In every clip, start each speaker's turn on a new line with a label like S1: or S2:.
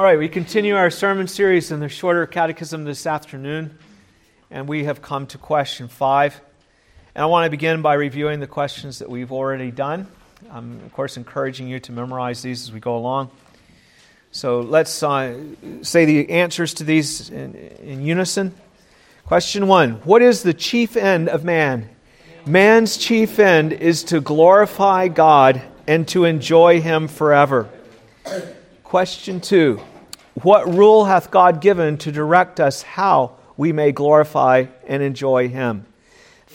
S1: All right, we continue our sermon series in the shorter catechism this afternoon, and we have come to question five. And I want to begin by reviewing the questions that we've already done. I'm, of course, encouraging you to memorize these as we go along. So let's uh, say the answers to these in, in unison. Question one What is the chief end of man? Man's chief end is to glorify God and to enjoy Him forever. Question two What rule hath God given to direct us how we may glorify and enjoy Him?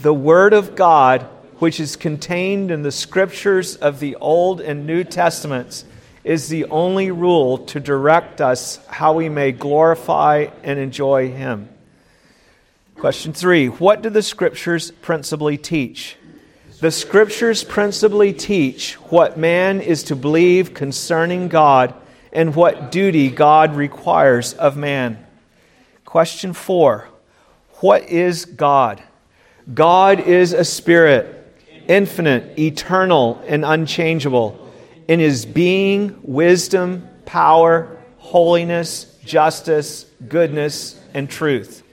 S1: The Word of God, which is contained in the scriptures of the Old and New Testaments, is the only rule to direct us how we may glorify and enjoy Him. Question three What do the scriptures principally teach? The scriptures principally teach what man is to believe concerning God and what duty God requires of man. Question four What is God? God is a spirit, infinite, eternal, and unchangeable in his being, wisdom, power, holiness, justice, goodness, and truth.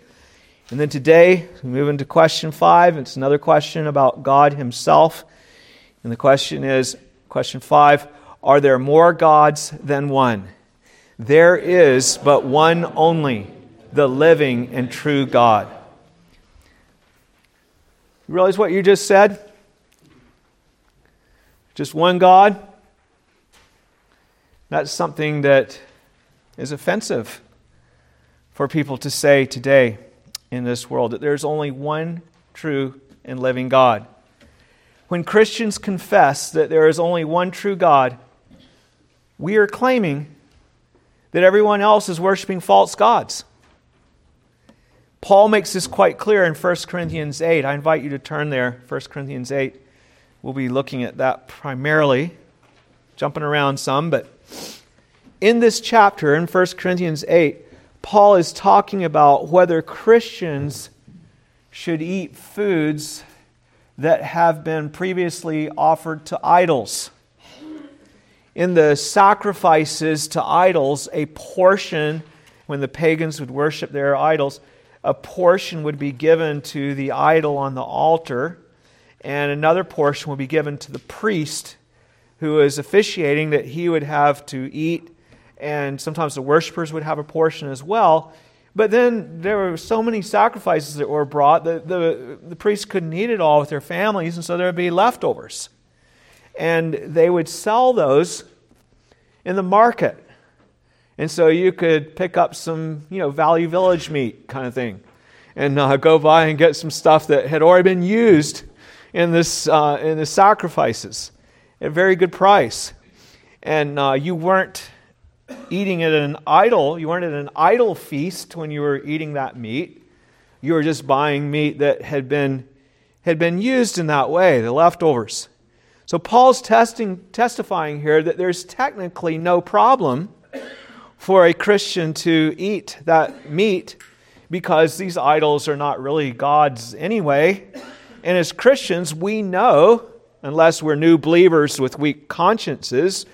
S1: And then today, we move into question five. It's another question about God Himself. And the question is question five are there more gods than one? There is but one only, the living and true God. You realize what you just said? Just one God? That's something that is offensive for people to say today in this world that there's only one true and living God. When Christians confess that there is only one true God, we are claiming that everyone else is worshiping false gods. Paul makes this quite clear in 1 Corinthians 8. I invite you to turn there, 1 Corinthians 8. We'll be looking at that primarily, jumping around some, but in this chapter, in 1 Corinthians 8, Paul is talking about whether Christians should eat foods that have been previously offered to idols in the sacrifices to idols, a portion, when the pagans would worship their idols, a portion would be given to the idol on the altar, and another portion would be given to the priest who is officiating that he would have to eat, and sometimes the worshippers would have a portion as well. But then there were so many sacrifices that were brought that the, the priests couldn't eat it all with their families, and so there would be leftovers and they would sell those in the market. And so you could pick up some, you know, Value Village meat kind of thing and uh, go by and get some stuff that had already been used in, this, uh, in the sacrifices at a very good price. And uh, you weren't eating at an idol, you weren't at an idol feast when you were eating that meat. You were just buying meat that had been, had been used in that way, the leftovers. So Paul's testing, testifying here that there's technically no problem for a Christian to eat that meat because these idols are not really gods anyway. And as Christians, we know, unless we're new believers with weak consciences,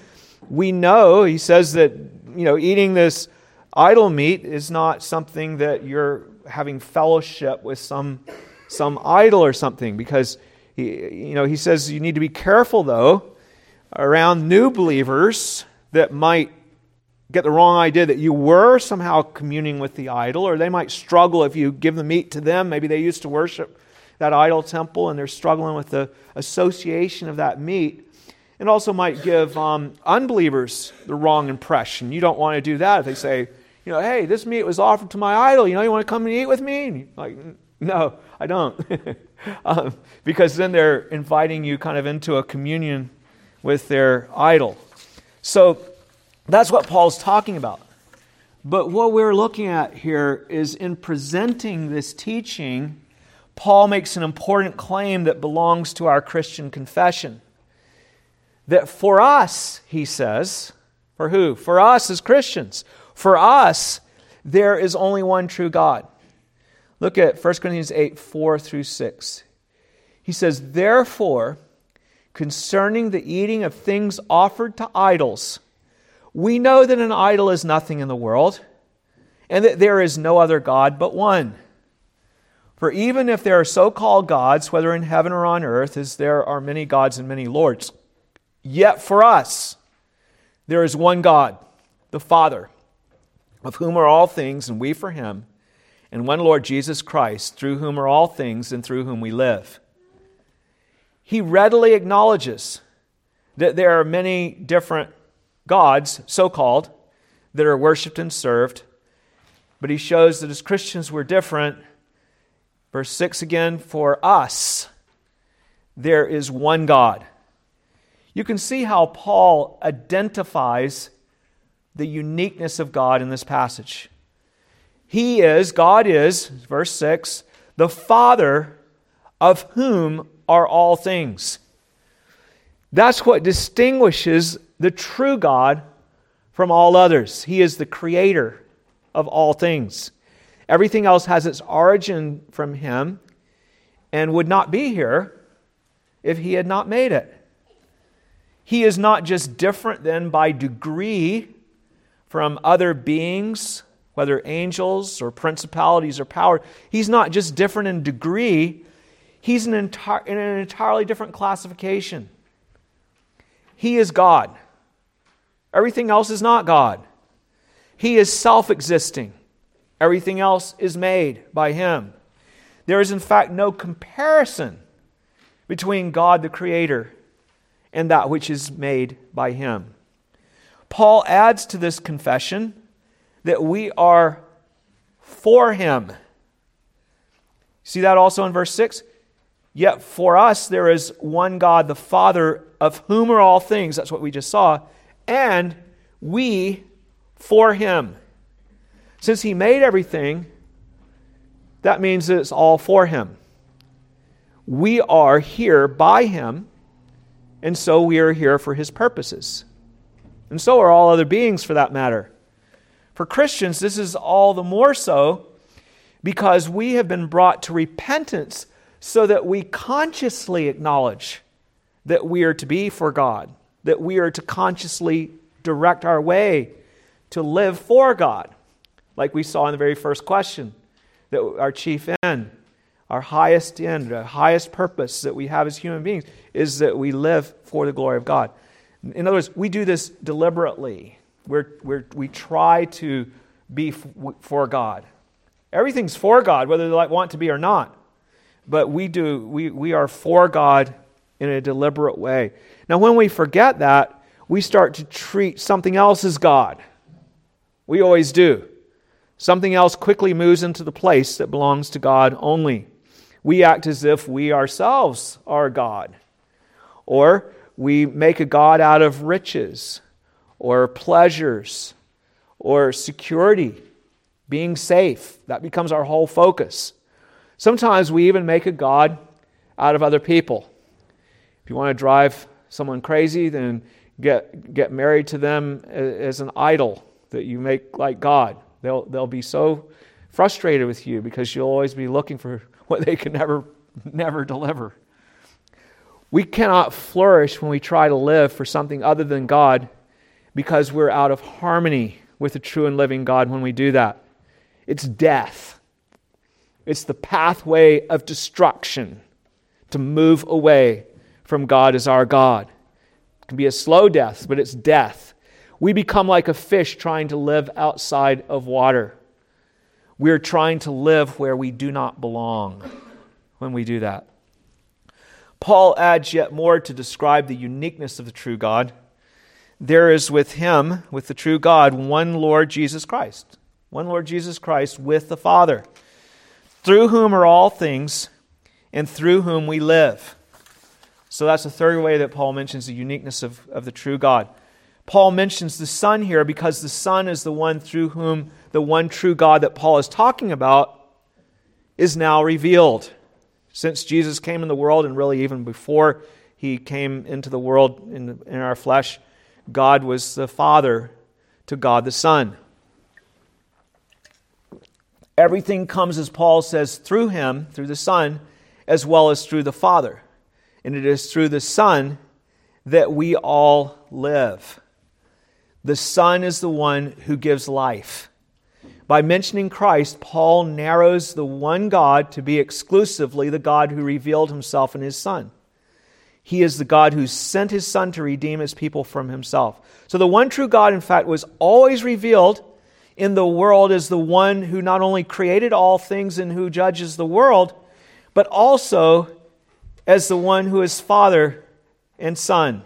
S1: we know, he says that, you know, eating this idol meat is not something that you're having fellowship with some, some idol or something because he, you know, he says you need to be careful, though, around new believers that might get the wrong idea that you were somehow communing with the idol, or they might struggle if you give the meat to them. Maybe they used to worship that idol temple and they're struggling with the association of that meat. And also might give um, unbelievers the wrong impression. You don't want to do that if they say, you know, hey, this meat was offered to my idol. You know, you want to come and eat with me? like, no, I don't. um, because then they're inviting you kind of into a communion with their idol. So that's what Paul's talking about. But what we're looking at here is in presenting this teaching, Paul makes an important claim that belongs to our Christian confession. That for us, he says, for who? For us as Christians. For us, there is only one true God. Look at 1 Corinthians 8 4 through 6. He says, Therefore, concerning the eating of things offered to idols, We know that an idol is nothing in the world, and that there is no other God but one. For even if there are so called gods, whether in heaven or on earth, as there are many gods and many lords, yet for us there is one God, the Father, of whom are all things, and we for him, and one Lord Jesus Christ, through whom are all things, and through whom we live. He readily acknowledges that there are many different gods, so called, that are worshiped and served, but he shows that as Christians we're different Verse 6 again, for us, there is one God. You can see how Paul identifies the uniqueness of God in this passage. He is, God is, verse 6, the Father of whom are all things. That's what distinguishes the true God from all others. He is the creator of all things. Everything else has its origin from him and would not be here if he had not made it. He is not just different than by degree from other beings, whether angels or principalities or power. He's not just different in degree, he's an enti- in an entirely different classification. He is God. Everything else is not God. He is self existing. Everything else is made by Him. There is, in fact, no comparison between God the Creator and that which is made by Him. Paul adds to this confession that we are for Him. See that also in verse 6? Yet for us there is one God, the Father, of whom are all things. That's what we just saw. And we for Him. Since He made everything, that means that it's all for Him. We are here by Him, and so we are here for His purposes. And so are all other beings for that matter. For Christians, this is all the more so because we have been brought to repentance so that we consciously acknowledge that we are to be for God, that we are to consciously direct our way to live for God like we saw in the very first question, that our chief end, our highest end, our highest purpose that we have as human beings is that we live for the glory of God. In other words, we do this deliberately. We're, we're, we try to be for God. Everything's for God, whether they like want to be or not. But we do, we, we are for God in a deliberate way. Now, when we forget that, we start to treat something else as God. We always do. Something else quickly moves into the place that belongs to God only. We act as if we ourselves are God. Or we make a God out of riches, or pleasures, or security, being safe. That becomes our whole focus. Sometimes we even make a God out of other people. If you want to drive someone crazy, then get, get married to them as an idol that you make like God. They'll, they'll be so frustrated with you because you'll always be looking for what they can never, never deliver. We cannot flourish when we try to live for something other than God because we're out of harmony with the true and living God when we do that. It's death, it's the pathway of destruction to move away from God as our God. It can be a slow death, but it's death. We become like a fish trying to live outside of water. We're trying to live where we do not belong when we do that. Paul adds yet more to describe the uniqueness of the true God. There is with him, with the true God, one Lord Jesus Christ. One Lord Jesus Christ with the Father, through whom are all things and through whom we live. So that's the third way that Paul mentions the uniqueness of, of the true God. Paul mentions the Son here because the Son is the one through whom the one true God that Paul is talking about is now revealed. Since Jesus came in the world, and really even before he came into the world in, in our flesh, God was the Father to God the Son. Everything comes, as Paul says, through him, through the Son, as well as through the Father. And it is through the Son that we all live. The Son is the one who gives life. By mentioning Christ, Paul narrows the one God to be exclusively the God who revealed himself in his Son. He is the God who sent his Son to redeem his people from himself. So the one true God, in fact, was always revealed in the world as the one who not only created all things and who judges the world, but also as the one who is Father and Son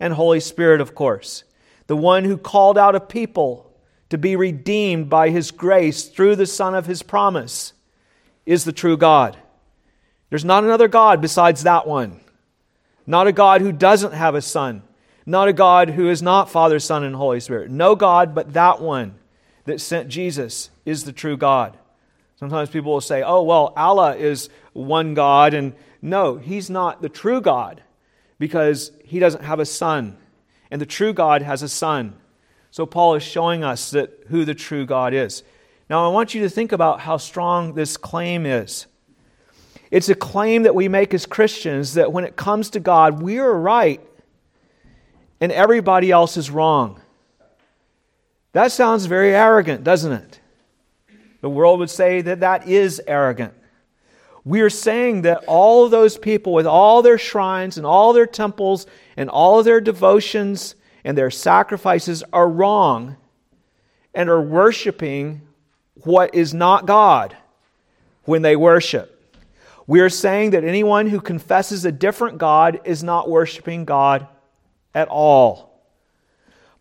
S1: and Holy Spirit, of course. The one who called out a people to be redeemed by his grace through the Son of his promise is the true God. There's not another God besides that one. Not a God who doesn't have a Son. Not a God who is not Father, Son, and Holy Spirit. No God but that one that sent Jesus is the true God. Sometimes people will say, oh, well, Allah is one God. And no, he's not the true God because he doesn't have a son. And the true God has a son. So Paul is showing us that who the true God is. Now I want you to think about how strong this claim is. It's a claim that we make as Christians that when it comes to God, we are right and everybody else is wrong. That sounds very arrogant, doesn't it? The world would say that that is arrogant. We are saying that all of those people, with all their shrines and all their temples and all of their devotions and their sacrifices, are wrong and are worshiping what is not God when they worship. We are saying that anyone who confesses a different God is not worshiping God at all.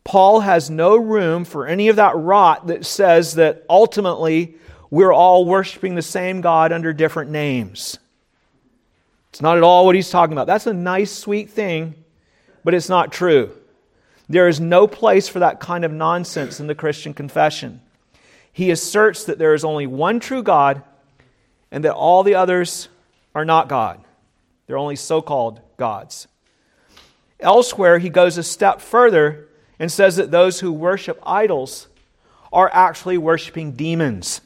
S1: Paul has no room for any of that rot that says that ultimately we're all worshiping the same God under different names. It's not at all what he's talking about. That's a nice, sweet thing, but it's not true. There is no place for that kind of nonsense in the Christian confession. He asserts that there is only one true God and that all the others are not God. They're only so called gods. Elsewhere, he goes a step further and says that those who worship idols are actually worshiping demons.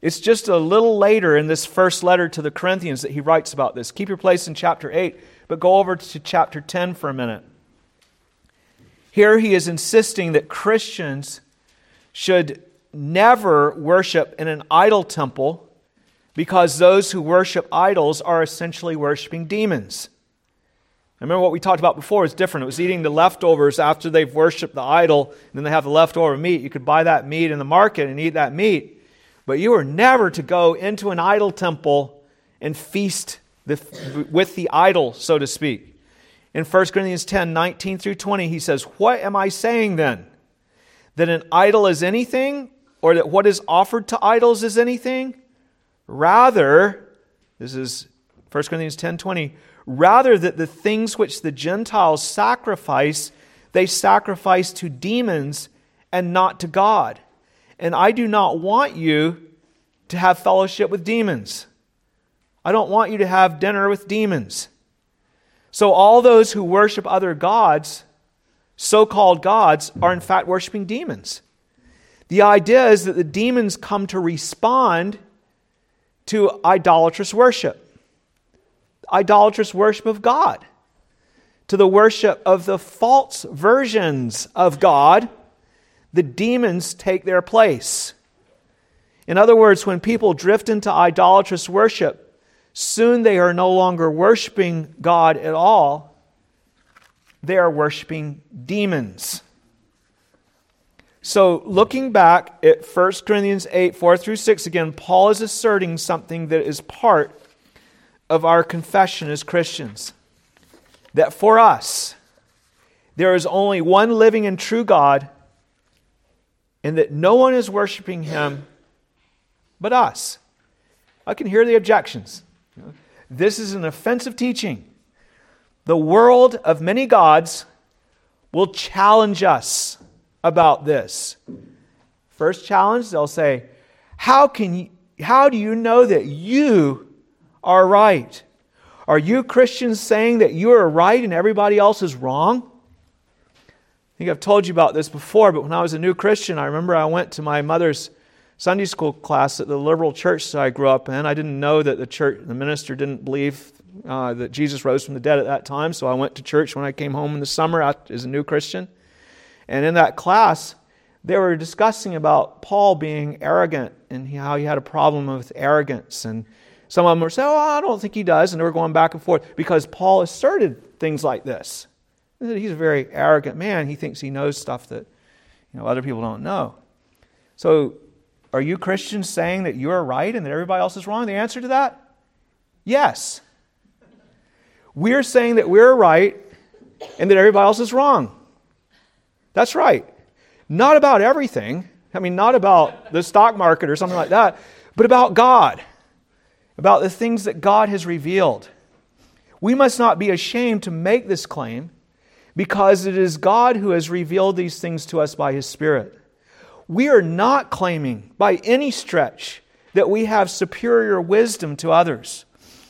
S1: It's just a little later in this first letter to the Corinthians that he writes about this. Keep your place in chapter 8, but go over to chapter 10 for a minute. Here he is insisting that Christians should never worship in an idol temple because those who worship idols are essentially worshiping demons. I remember what we talked about before is different. It was eating the leftovers after they've worshiped the idol, and then they have the leftover meat. You could buy that meat in the market and eat that meat. But you are never to go into an idol temple and feast with the idol, so to speak. In 1 Corinthians 10 19 through 20, he says, What am I saying then? That an idol is anything, or that what is offered to idols is anything? Rather, this is 1 Corinthians 10 20, rather that the things which the Gentiles sacrifice, they sacrifice to demons and not to God and I do not want you to have fellowship with demons. I don't want you to have dinner with demons. So, all those who worship other gods, so called gods, are in fact worshiping demons. The idea is that the demons come to respond to idolatrous worship, idolatrous worship of God, to the worship of the false versions of God the demons take their place. In other words, when people drift into idolatrous worship, soon they are no longer worshiping God at all. They are worshiping demons. So, looking back at 1 Corinthians 8 4 through 6, again, Paul is asserting something that is part of our confession as Christians. That for us, there is only one living and true God and that no one is worshiping him but us. I can hear the objections. This is an offensive teaching. The world of many gods will challenge us about this. First challenge, they'll say, How, can you, how do you know that you are right? Are you Christians saying that you are right and everybody else is wrong? I think I've told you about this before, but when I was a new Christian, I remember I went to my mother's Sunday school class at the liberal church that I grew up in. I didn't know that the church, the minister didn't believe uh, that Jesus rose from the dead at that time, so I went to church when I came home in the summer as a new Christian. And in that class, they were discussing about Paul being arrogant and how he had a problem with arrogance. And some of them were saying, Oh, I don't think he does. And they were going back and forth because Paul asserted things like this. He's a very arrogant man. He thinks he knows stuff that you know, other people don't know. So, are you Christians saying that you're right and that everybody else is wrong? The answer to that? Yes. We're saying that we're right and that everybody else is wrong. That's right. Not about everything. I mean, not about the stock market or something like that, but about God, about the things that God has revealed. We must not be ashamed to make this claim because it is God who has revealed these things to us by His Spirit. We are not claiming by any stretch that we have superior wisdom to others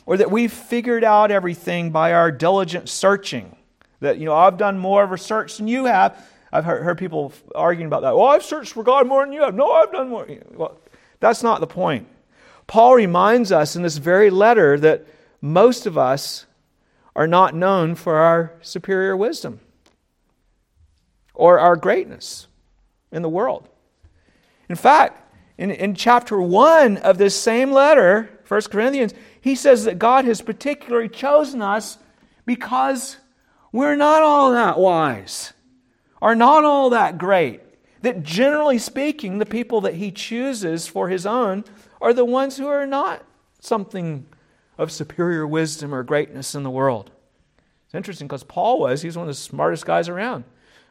S1: or that we've figured out everything by our diligent searching. That, you know, I've done more research than you have. I've heard, heard people arguing about that. Well, I've searched for God more than you have. No, I've done more. Well, that's not the point. Paul reminds us in this very letter that most of us are not known for our superior wisdom or our greatness in the world. In fact, in, in chapter 1 of this same letter, 1 Corinthians, he says that God has particularly chosen us because we're not all that wise are not all that great. That generally speaking, the people that he chooses for his own are the ones who are not something of superior wisdom or greatness in the world. It's interesting because Paul was, he's one of the smartest guys around.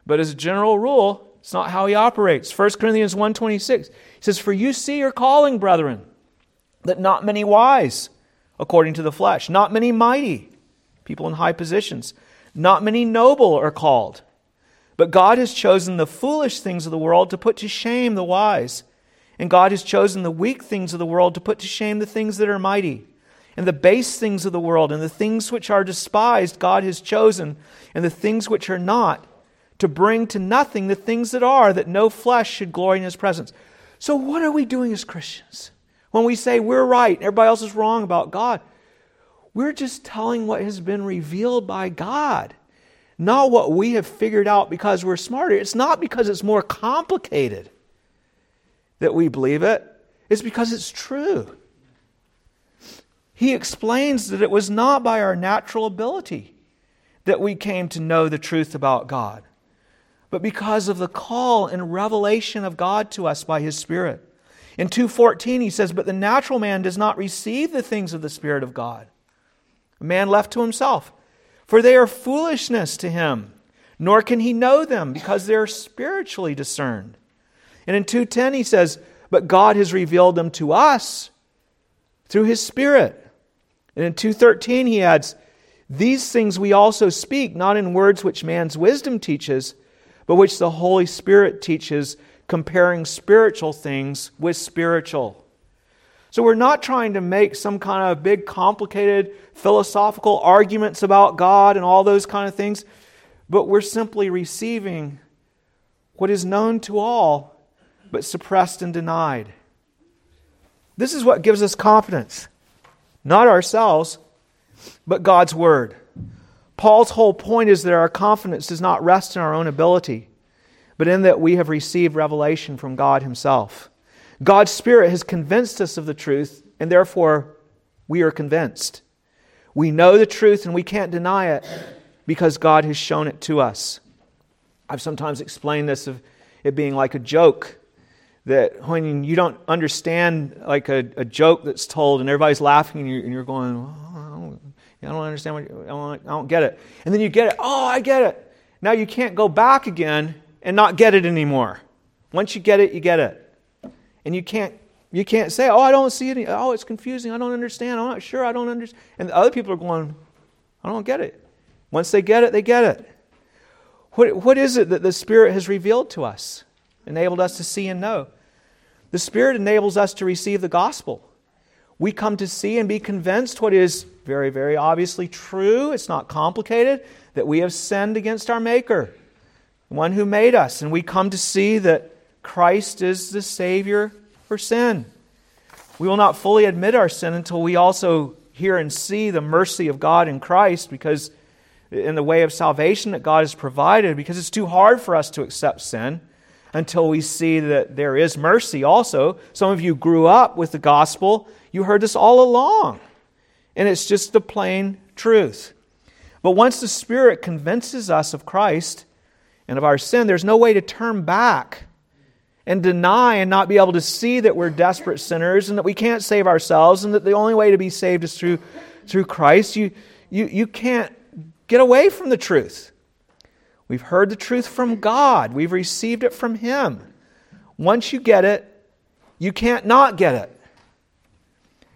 S1: But as a general rule, it's not how he operates. 1 Corinthians 1.26, he says, For you see your calling, brethren, that not many wise, according to the flesh, not many mighty, people in high positions, not many noble are called. But God has chosen the foolish things of the world to put to shame the wise. And God has chosen the weak things of the world to put to shame the things that are mighty. And the base things of the world and the things which are despised, God has chosen, and the things which are not, to bring to nothing the things that are, that no flesh should glory in his presence. So, what are we doing as Christians? When we say we're right, and everybody else is wrong about God, we're just telling what has been revealed by God not what we have figured out because we're smarter. It's not because it's more complicated that we believe it, it's because it's true. He explains that it was not by our natural ability that we came to know the truth about God, but because of the call and revelation of God to us by His Spirit. In 2:14 he says, "But the natural man does not receive the things of the Spirit of God. A man left to himself for they are foolishness to him, nor can he know them because they are spiritually discerned. And in 2:10 he says, "But God has revealed them to us through his spirit." And in 2:13 he adds, "These things we also speak not in words which man's wisdom teaches, but which the Holy Spirit teaches, comparing spiritual things with spiritual." So we're not trying to make some kind of big, complicated philosophical arguments about God and all those kind of things, but we're simply receiving what is known to all, but suppressed and denied. This is what gives us confidence. Not ourselves, but God's Word. Paul's whole point is that our confidence does not rest in our own ability, but in that we have received revelation from God Himself. God's Spirit has convinced us of the truth, and therefore we are convinced. We know the truth and we can't deny it because God has shown it to us. I've sometimes explained this of it being like a joke that when you don't understand like a, a joke that's told and everybody's laughing and you're, and you're going, oh, I, don't, understand what I don't, I don't get it. And then you get it. Oh, I get it. Now you can't go back again and not get it anymore. Once you get it, you get it. And you can't you can't say, "Oh, I don't see it. Oh, it's confusing. I don't understand. I'm not sure. I don't understand." And the other people are going, "I don't get it." Once they get it, they get it. What, what is it that the Spirit has revealed to us, enabled us to see and know? The Spirit enables us to receive the gospel. We come to see and be convinced what is very, very obviously true. It's not complicated that we have sinned against our Maker, the one who made us. And we come to see that Christ is the Savior for sin. We will not fully admit our sin until we also hear and see the mercy of God in Christ because in the way of salvation that God has provided because it's too hard for us to accept sin until we see that there is mercy also. Some of you grew up with the gospel, you heard this all along, and it's just the plain truth. But once the Spirit convinces us of Christ and of our sin, there's no way to turn back and deny and not be able to see that we're desperate sinners and that we can't save ourselves and that the only way to be saved is through, through Christ. You, you, you can't get away from the truth. We've heard the truth from God, we've received it from Him. Once you get it, you can't not get it.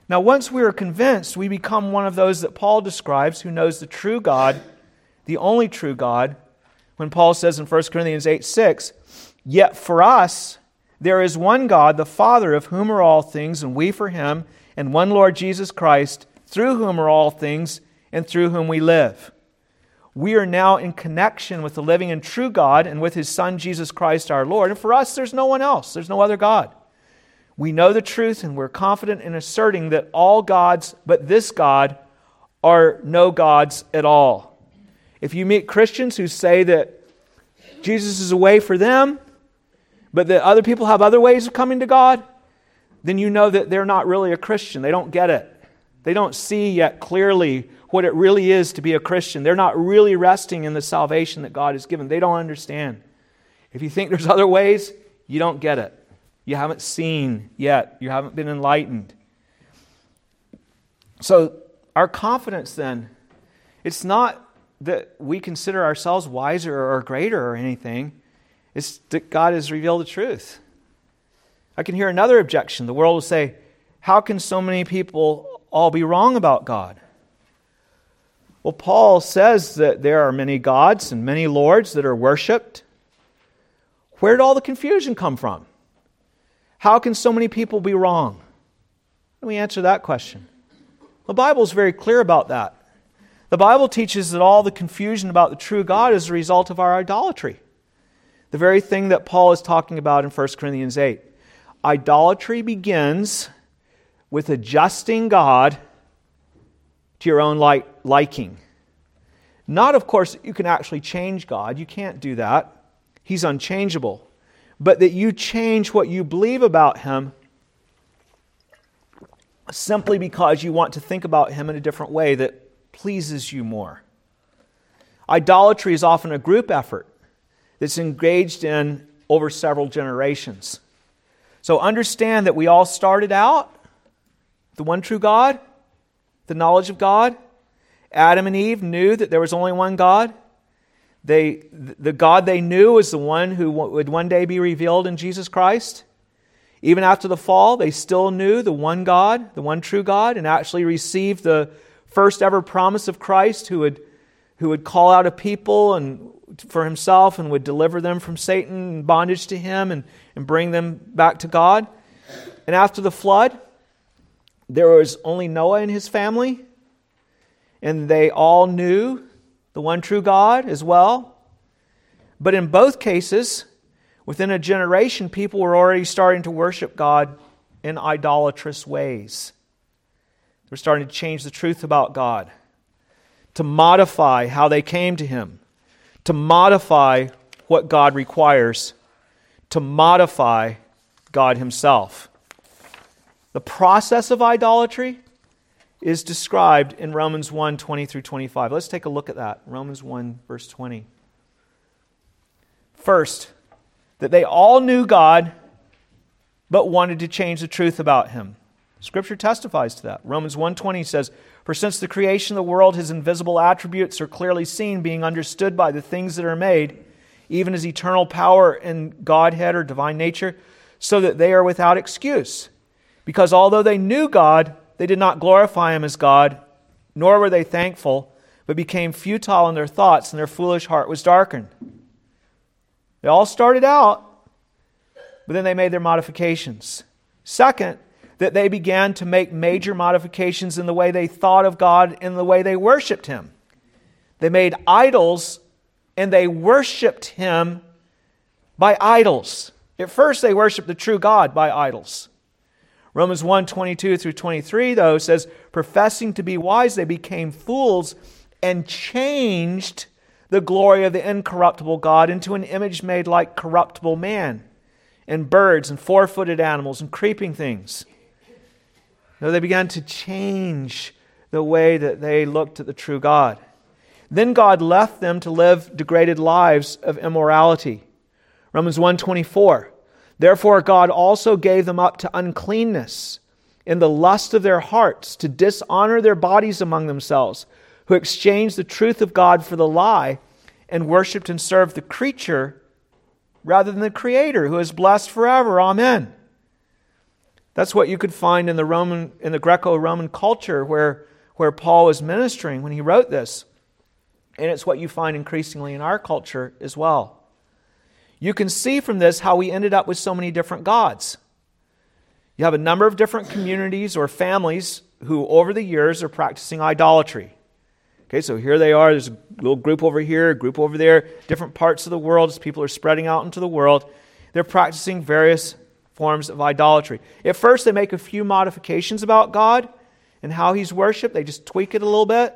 S1: Now, once we are convinced, we become one of those that Paul describes who knows the true God, the only true God, when Paul says in 1 Corinthians 8 6, Yet for us, there is one God, the Father, of whom are all things, and we for him, and one Lord Jesus Christ, through whom are all things, and through whom we live we are now in connection with the living and true God and with his Son, Jesus Christ our Lord. And for us, there's no one else, there's no other God. We know the truth and we're confident in asserting that all gods but this God are no gods at all. If you meet Christians who say that Jesus is a way for them, but that other people have other ways of coming to God, then you know that they're not really a Christian. They don't get it. They don't see yet clearly what it really is to be a Christian. They're not really resting in the salvation that God has given. They don't understand. If you think there's other ways, you don't get it. You haven't seen yet, you haven't been enlightened. So, our confidence then, it's not that we consider ourselves wiser or greater or anything, it's that God has revealed the truth. I can hear another objection. The world will say, How can so many people all be wrong about God? Well, Paul says that there are many gods and many lords that are worshiped. Where did all the confusion come from? How can so many people be wrong? Let me answer that question. The Bible is very clear about that. The Bible teaches that all the confusion about the true God is a result of our idolatry. The very thing that Paul is talking about in 1 Corinthians 8. Idolatry begins with adjusting God to your own like, liking. Not, of course, you can actually change God. You can't do that. He's unchangeable. But that you change what you believe about Him simply because you want to think about Him in a different way that pleases you more. Idolatry is often a group effort that's engaged in over several generations. So understand that we all started out the one true God the knowledge of God. Adam and Eve knew that there was only one God. They, the God they knew was the one who would one day be revealed in Jesus Christ. Even after the fall, they still knew the one God, the one true God, and actually received the first ever promise of Christ who would, who would call out a people and for himself and would deliver them from Satan and bondage to him and, and bring them back to God. And after the flood, there was only Noah and his family, and they all knew the one true God as well. But in both cases, within a generation, people were already starting to worship God in idolatrous ways. They were starting to change the truth about God, to modify how they came to Him, to modify what God requires, to modify God Himself. The process of idolatry is described in Romans 1 20 through 25. Let's take a look at that. Romans 1, verse 20. First, that they all knew God, but wanted to change the truth about him. Scripture testifies to that. Romans 1:20 says, "For since the creation of the world his invisible attributes are clearly seen, being understood by the things that are made, even his eternal power and Godhead or divine nature, so that they are without excuse." Because although they knew God, they did not glorify him as God, nor were they thankful, but became futile in their thoughts, and their foolish heart was darkened. They all started out, but then they made their modifications. Second, that they began to make major modifications in the way they thought of God and the way they worshiped Him. They made idols and they worshiped Him by idols. At first, they worshiped the true God by idols. Romans 1 22 through 23, though, says, Professing to be wise, they became fools and changed the glory of the incorruptible God into an image made like corruptible man, and birds, and four footed animals, and creeping things. No, they began to change the way that they looked at the true God. Then God left them to live degraded lives of immorality. Romans 1:24. Therefore God also gave them up to uncleanness in the lust of their hearts to dishonor their bodies among themselves, who exchanged the truth of God for the lie and worshiped and served the creature rather than the creator who is blessed forever. Amen. That's what you could find in the Roman in the Greco-Roman culture where where Paul was ministering when he wrote this. And it's what you find increasingly in our culture as well. You can see from this how we ended up with so many different gods. You have a number of different communities or families who, over the years, are practicing idolatry. Okay, so here they are. There's a little group over here, a group over there, different parts of the world as people are spreading out into the world. They're practicing various forms of idolatry. At first, they make a few modifications about God and how He's worshiped, they just tweak it a little bit.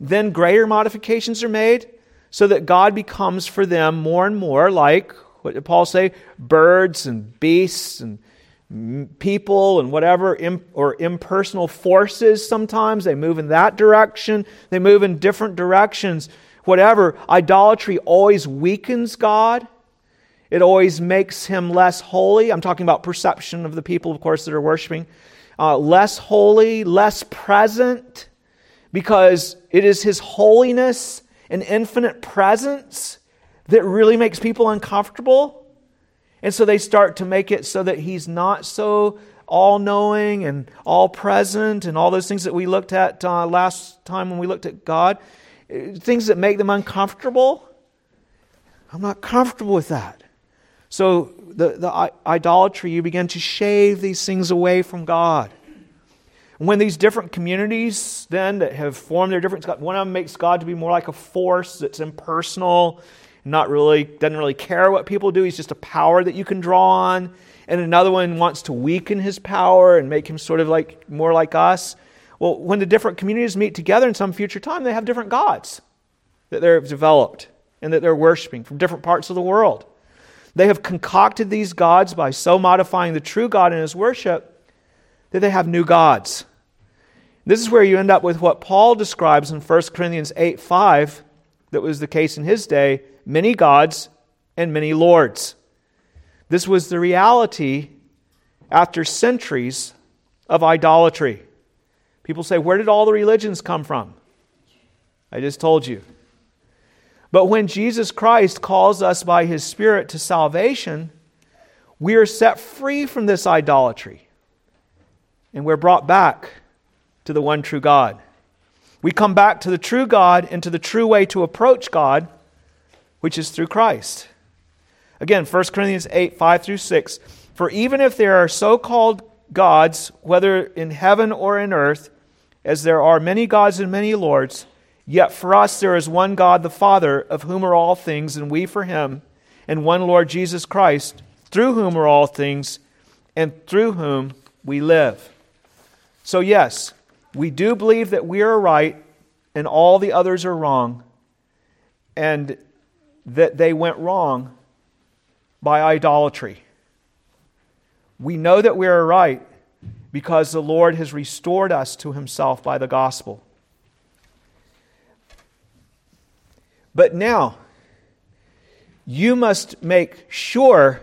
S1: Then greater modifications are made so that God becomes for them more and more like, what did Paul say? Birds and beasts and people and whatever, or impersonal forces sometimes. They move in that direction, they move in different directions. Whatever. Idolatry always weakens God. It always makes him less holy. I'm talking about perception of the people, of course, that are worshiping. Uh, less holy, less present because it is His holiness and infinite presence that really makes people uncomfortable. And so they start to make it so that He's not so all knowing and all present and all those things that we looked at uh, last time when we looked at God. Things that make them uncomfortable. I'm not comfortable with that. So, the, the idolatry, you begin to shave these things away from God. When these different communities then that have formed their different, gods, one of them makes God to be more like a force that's impersonal, not really, doesn't really care what people do. He's just a power that you can draw on. And another one wants to weaken his power and make him sort of like more like us. Well, when the different communities meet together in some future time, they have different gods that they've developed and that they're worshiping from different parts of the world. They have concocted these gods by so modifying the true God in his worship that they have new gods. This is where you end up with what Paul describes in 1 Corinthians 8 5, that was the case in his day many gods and many lords. This was the reality after centuries of idolatry. People say, Where did all the religions come from? I just told you. But when Jesus Christ calls us by his Spirit to salvation, we are set free from this idolatry and we're brought back to the one true God. We come back to the true God and to the true way to approach God, which is through Christ. Again, 1 Corinthians 8 5 through 6. For even if there are so called gods, whether in heaven or in earth, as there are many gods and many lords, yet for us there is one God, the Father, of whom are all things, and we for him, and one Lord Jesus Christ, through whom are all things, and through whom we live. So, yes, we do believe that we are right and all the others are wrong, and that they went wrong by idolatry. We know that we are right because the Lord has restored us to himself by the gospel. But now, you must make sure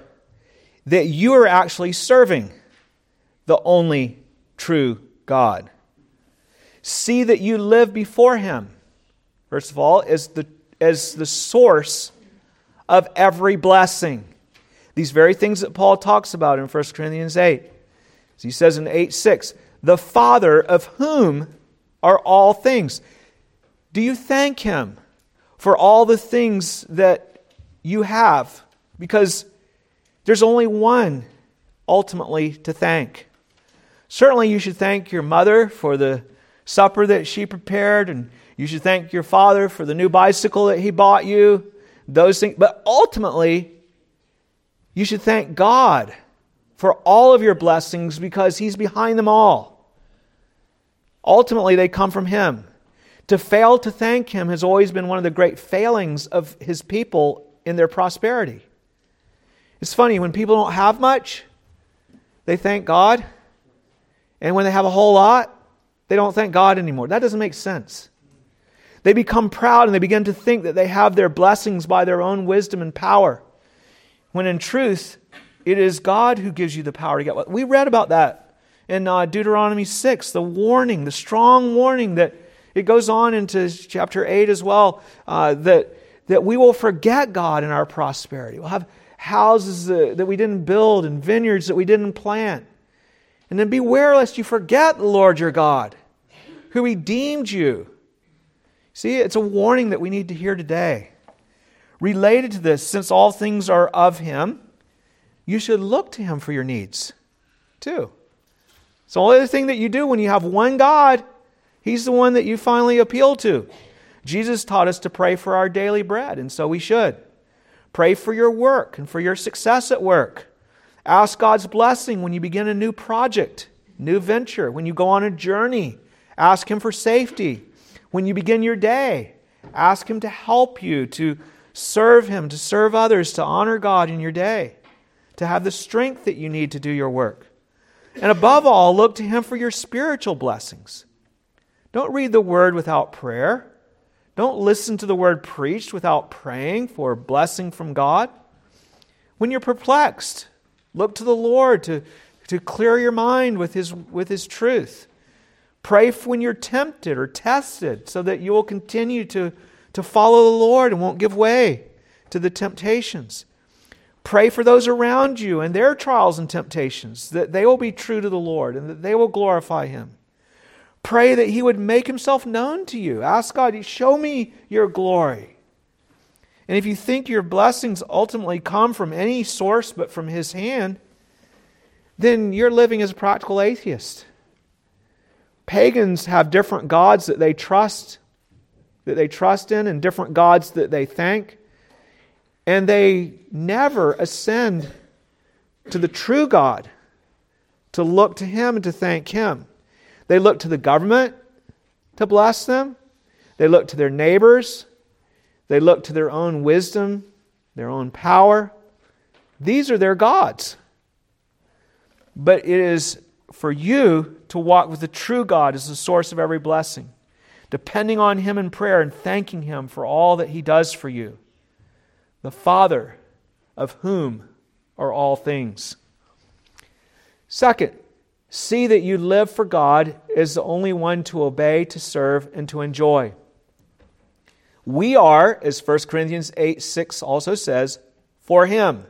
S1: that you are actually serving the only true God. See that you live before Him, first of all, as the, as the source of every blessing. These very things that Paul talks about in 1 Corinthians 8. As he says in 8 6, the Father of whom are all things. Do you thank Him for all the things that you have? Because there's only one ultimately to thank. Certainly, you should thank your mother for the supper that she prepared, and you should thank your father for the new bicycle that he bought you. Those things. But ultimately, you should thank God for all of your blessings because He's behind them all. Ultimately, they come from Him. To fail to thank Him has always been one of the great failings of His people in their prosperity. It's funny, when people don't have much, they thank God. And when they have a whole lot, they don't thank God anymore. That doesn't make sense. They become proud and they begin to think that they have their blessings by their own wisdom and power. When in truth, it is God who gives you the power to get what. We read about that in uh, Deuteronomy 6, the warning, the strong warning that it goes on into chapter 8 as well, uh, that, that we will forget God in our prosperity. We'll have houses that, that we didn't build and vineyards that we didn't plant. And then beware lest you forget the Lord your God, who redeemed you. See, it's a warning that we need to hear today. Related to this, since all things are of Him, you should look to Him for your needs, too. It's the only thing that you do when you have one God. He's the one that you finally appeal to. Jesus taught us to pray for our daily bread, and so we should. Pray for your work and for your success at work. Ask God's blessing when you begin a new project, new venture, when you go on a journey. Ask Him for safety. When you begin your day, ask Him to help you to serve Him, to serve others, to honor God in your day, to have the strength that you need to do your work. And above all, look to Him for your spiritual blessings. Don't read the Word without prayer. Don't listen to the Word preached without praying for blessing from God. When you're perplexed, look to the Lord to, to clear your mind with His, with his truth. Pray when you're tempted or tested so that you will continue to, to follow the Lord and won't give way to the temptations. Pray for those around you and their trials and temptations, that they will be true to the Lord and that they will glorify Him. Pray that He would make Himself known to you. Ask God, show me your glory. And if you think your blessings ultimately come from any source but from His hand, then you're living as a practical atheist. Pagans have different gods that they trust, that they trust in, and different gods that they thank. And they never ascend to the true God to look to Him and to thank Him. They look to the government to bless them, they look to their neighbors, they look to their own wisdom, their own power. These are their gods. But it is for you to walk with the true God as the source of every blessing, depending on Him in prayer and thanking Him for all that He does for you. The Father, of whom are all things. Second, see that you live for God as the only one to obey, to serve, and to enjoy. We are, as 1 Corinthians 8 6 also says, for Him.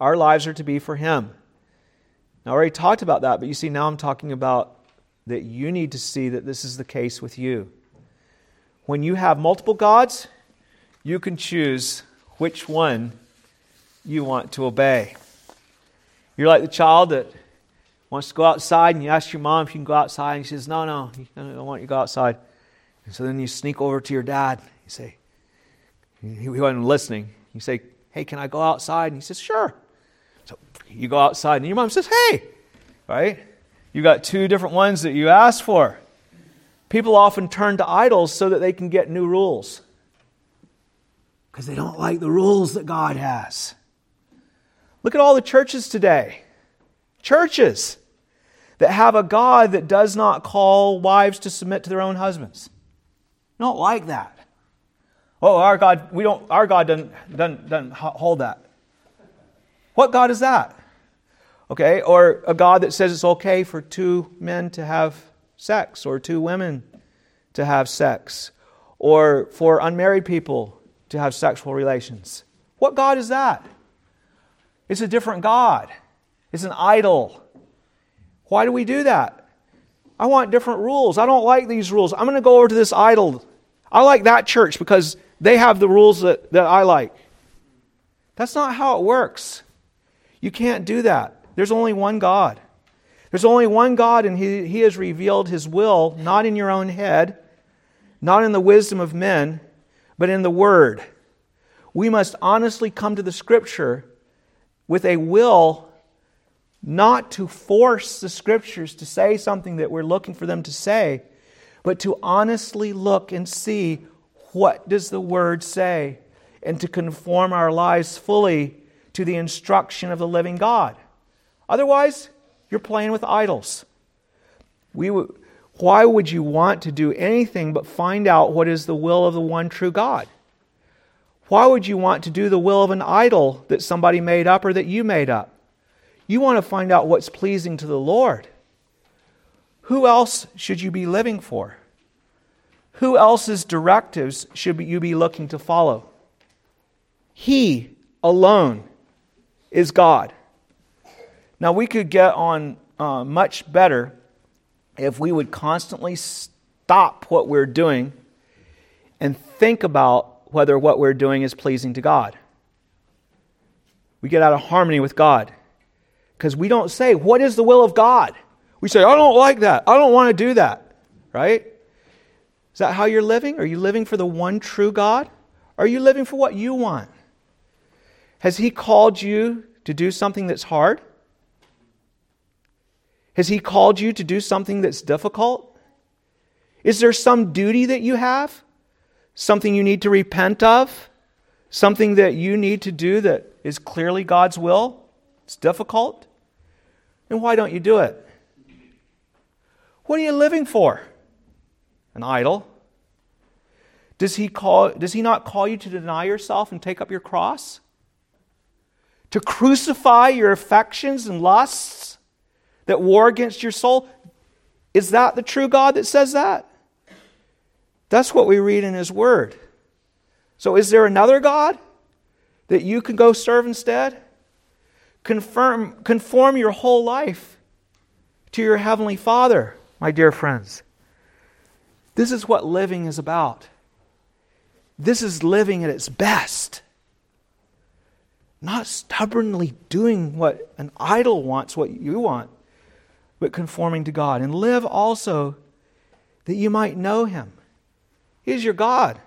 S1: Our lives are to be for Him. I already talked about that, but you see, now I'm talking about that you need to see that this is the case with you. When you have multiple gods, you can choose which one you want to obey. You're like the child that wants to go outside, and you ask your mom if you can go outside, and she says, No, no, I don't want you to go outside. And so then you sneak over to your dad. You say, He wasn't listening. You say, Hey, can I go outside? And he says, Sure. So you go outside and your mom says, hey, right? You got two different ones that you asked for. People often turn to idols so that they can get new rules because they don't like the rules that God has. Look at all the churches today. Churches that have a God that does not call wives to submit to their own husbands. don't like that. Oh, our God, we don't, our God doesn't, doesn't, doesn't hold that. What God is that? Okay, or a God that says it's okay for two men to have sex or two women to have sex or for unmarried people to have sexual relations. What God is that? It's a different God. It's an idol. Why do we do that? I want different rules. I don't like these rules. I'm going to go over to this idol. I like that church because they have the rules that, that I like. That's not how it works. You can't do that. There's only one God. There's only one God, and he, he has revealed His will not in your own head, not in the wisdom of men, but in the Word. We must honestly come to the Scripture with a will not to force the Scriptures to say something that we're looking for them to say, but to honestly look and see what does the word say and to conform our lives fully to the instruction of the living God. Otherwise, you're playing with idols. We w- why would you want to do anything but find out what is the will of the one true God? Why would you want to do the will of an idol that somebody made up or that you made up? You want to find out what's pleasing to the Lord. Who else should you be living for? Who else's directives should you be looking to follow? He alone is God. Now, we could get on uh, much better if we would constantly stop what we're doing and think about whether what we're doing is pleasing to God. We get out of harmony with God because we don't say, What is the will of God? We say, I don't like that. I don't want to do that. Right? Is that how you're living? Are you living for the one true God? Are you living for what you want? Has He called you to do something that's hard? Has He called you to do something that's difficult? Is there some duty that you have? Something you need to repent of? Something that you need to do that is clearly God's will? It's difficult? And why don't you do it? What are you living for? An idol? Does he, call, does he not call you to deny yourself and take up your cross? To crucify your affections and lusts that war against your soul? Is that the true God that says that? That's what we read in His Word. So, is there another God that you can go serve instead? Confirm, conform your whole life to your Heavenly Father my dear friends. This is what living is about. This is living at its best. Not stubbornly doing what an idol wants, what you want, but conforming to God. And live also that you might know Him. He is your God.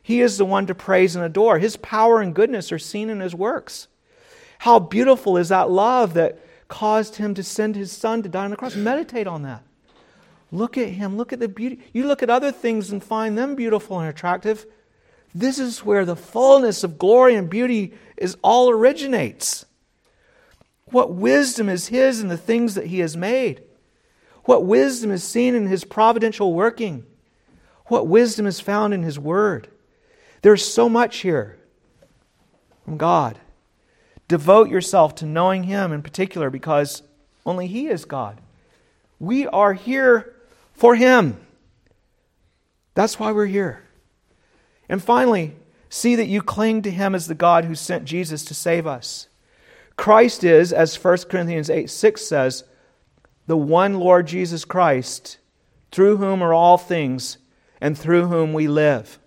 S1: He is the one to praise and adore. His power and goodness are seen in His works. How beautiful is that love that caused Him to send His Son to die on the cross? Meditate on that. Look at him. Look at the beauty. You look at other things and find them beautiful and attractive. This is where the fullness of glory and beauty is all originates. What wisdom is his in the things that he has made? What wisdom is seen in his providential working? What wisdom is found in his word? There's so much here from God. Devote yourself to knowing him in particular because only he is God. We are here for Him. That's why we're here. And finally, see that you cling to Him as the God who sent Jesus to save us. Christ is, as 1 Corinthians 8 6 says, the one Lord Jesus Christ, through whom are all things and through whom we live.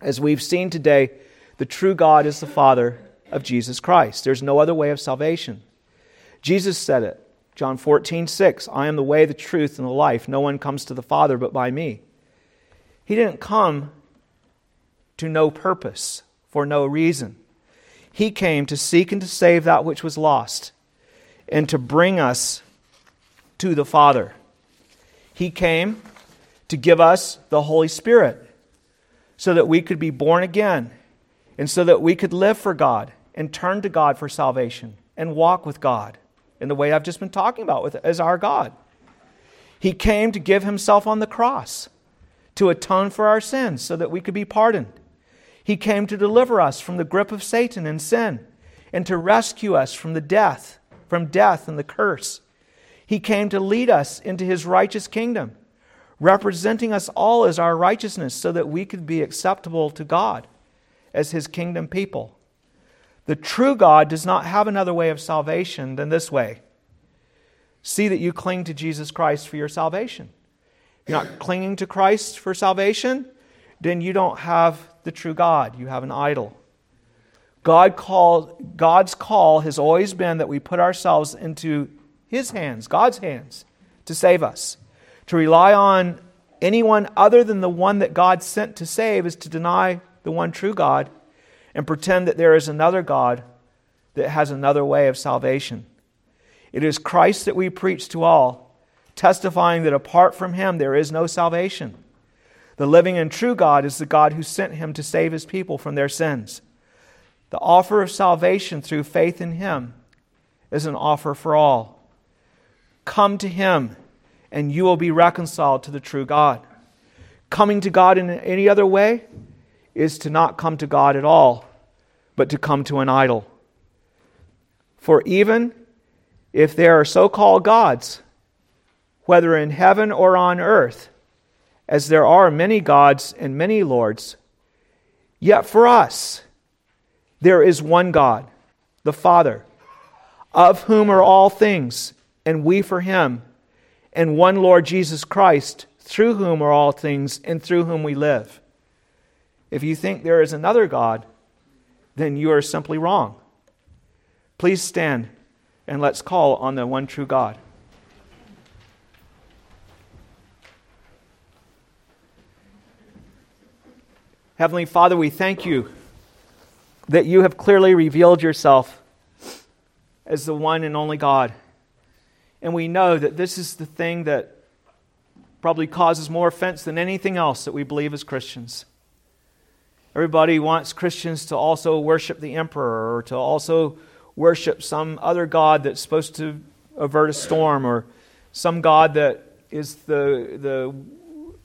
S1: As we've seen today, the true God is the Father of Jesus Christ. There's no other way of salvation. Jesus said it. John 14, 6, I am the way, the truth, and the life. No one comes to the Father but by me. He didn't come to no purpose, for no reason. He came to seek and to save that which was lost, and to bring us to the Father. He came to give us the Holy Spirit so that we could be born again, and so that we could live for God and turn to God for salvation and walk with God in the way I've just been talking about with as our God. He came to give himself on the cross to atone for our sins so that we could be pardoned. He came to deliver us from the grip of Satan and sin and to rescue us from the death, from death and the curse. He came to lead us into his righteous kingdom, representing us all as our righteousness so that we could be acceptable to God as his kingdom people. The true God does not have another way of salvation than this way. See that you cling to Jesus Christ for your salvation. If you're not clinging to Christ for salvation, then you don't have the true God. You have an idol. God call, God's call has always been that we put ourselves into His hands, God's hands, to save us. To rely on anyone other than the one that God sent to save is to deny the one true God and pretend that there is another God that has another way of salvation. It is Christ that we preach to all testifying that apart from him there is no salvation. The living and true God is the God who sent him to save his people from their sins. The offer of salvation through faith in him is an offer for all. Come to him, and you will be reconciled to the true God. Coming to God in any other way is to not come to God at all, but to come to an idol. For even if there are so called gods, whether in heaven or on earth, as there are many gods and many lords, yet for us there is one God, the Father, of whom are all things, and we for him, and one Lord Jesus Christ, through whom are all things, and through whom we live. If you think there is another God, then you are simply wrong. Please stand and let's call on the one true God. Heavenly Father, we thank you that you have clearly revealed yourself as the one and only God. And we know that this is the thing that probably causes more offense than anything else that we believe as Christians. Everybody wants Christians to also worship the emperor or to also worship some other God that's supposed to avert a storm or some God that is the, the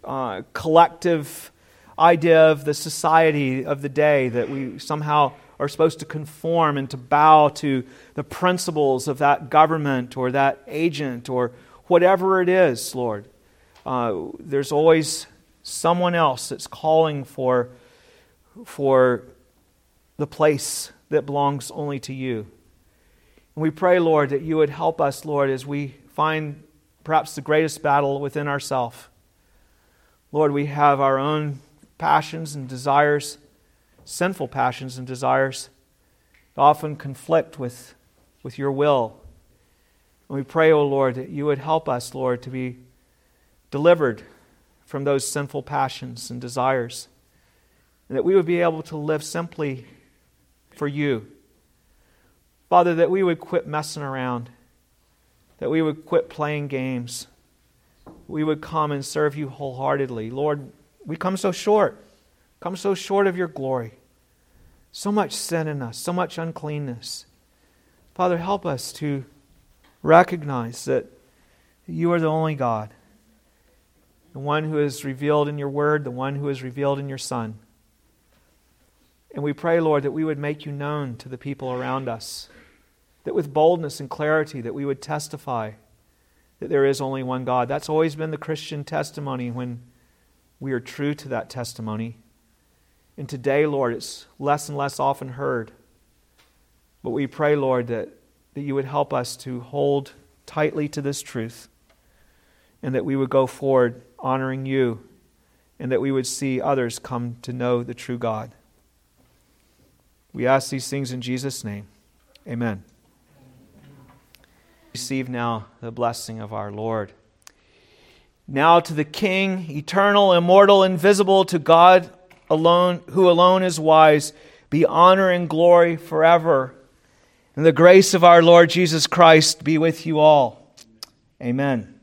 S1: uh, collective idea of the society of the day that we somehow are supposed to conform and to bow to the principles of that government or that agent or whatever it is, Lord. Uh, there's always someone else that's calling for, for the place that belongs only to you. And we pray, Lord, that you would help us, Lord, as we find perhaps the greatest battle within ourselves. Lord, we have our own passions and desires, sinful passions and desires, often conflict with, with your will. And we pray, O oh Lord, that you would help us, Lord, to be delivered from those sinful passions and desires, that we would be able to live simply for you. Father, that we would quit messing around, that we would quit playing games, we would come and serve you wholeheartedly. Lord, we come so short, come so short of your glory. So much sin in us, so much uncleanness. Father, help us to recognize that you are the only God, the one who is revealed in your word, the one who is revealed in your Son. And we pray, Lord, that we would make you known to the people around us, that with boldness and clarity that we would testify that there is only one God. That's always been the Christian testimony when we are true to that testimony. And today, Lord, it's less and less often heard. But we pray, Lord, that, that you would help us to hold tightly to this truth and that we would go forward honoring you and that we would see others come to know the true God. We ask these things in Jesus' name. Amen. Receive now the blessing of our Lord. Now to the King, eternal, immortal, invisible, to God alone, who alone is wise, be honor and glory forever. And the grace of our Lord Jesus Christ be with you all. Amen.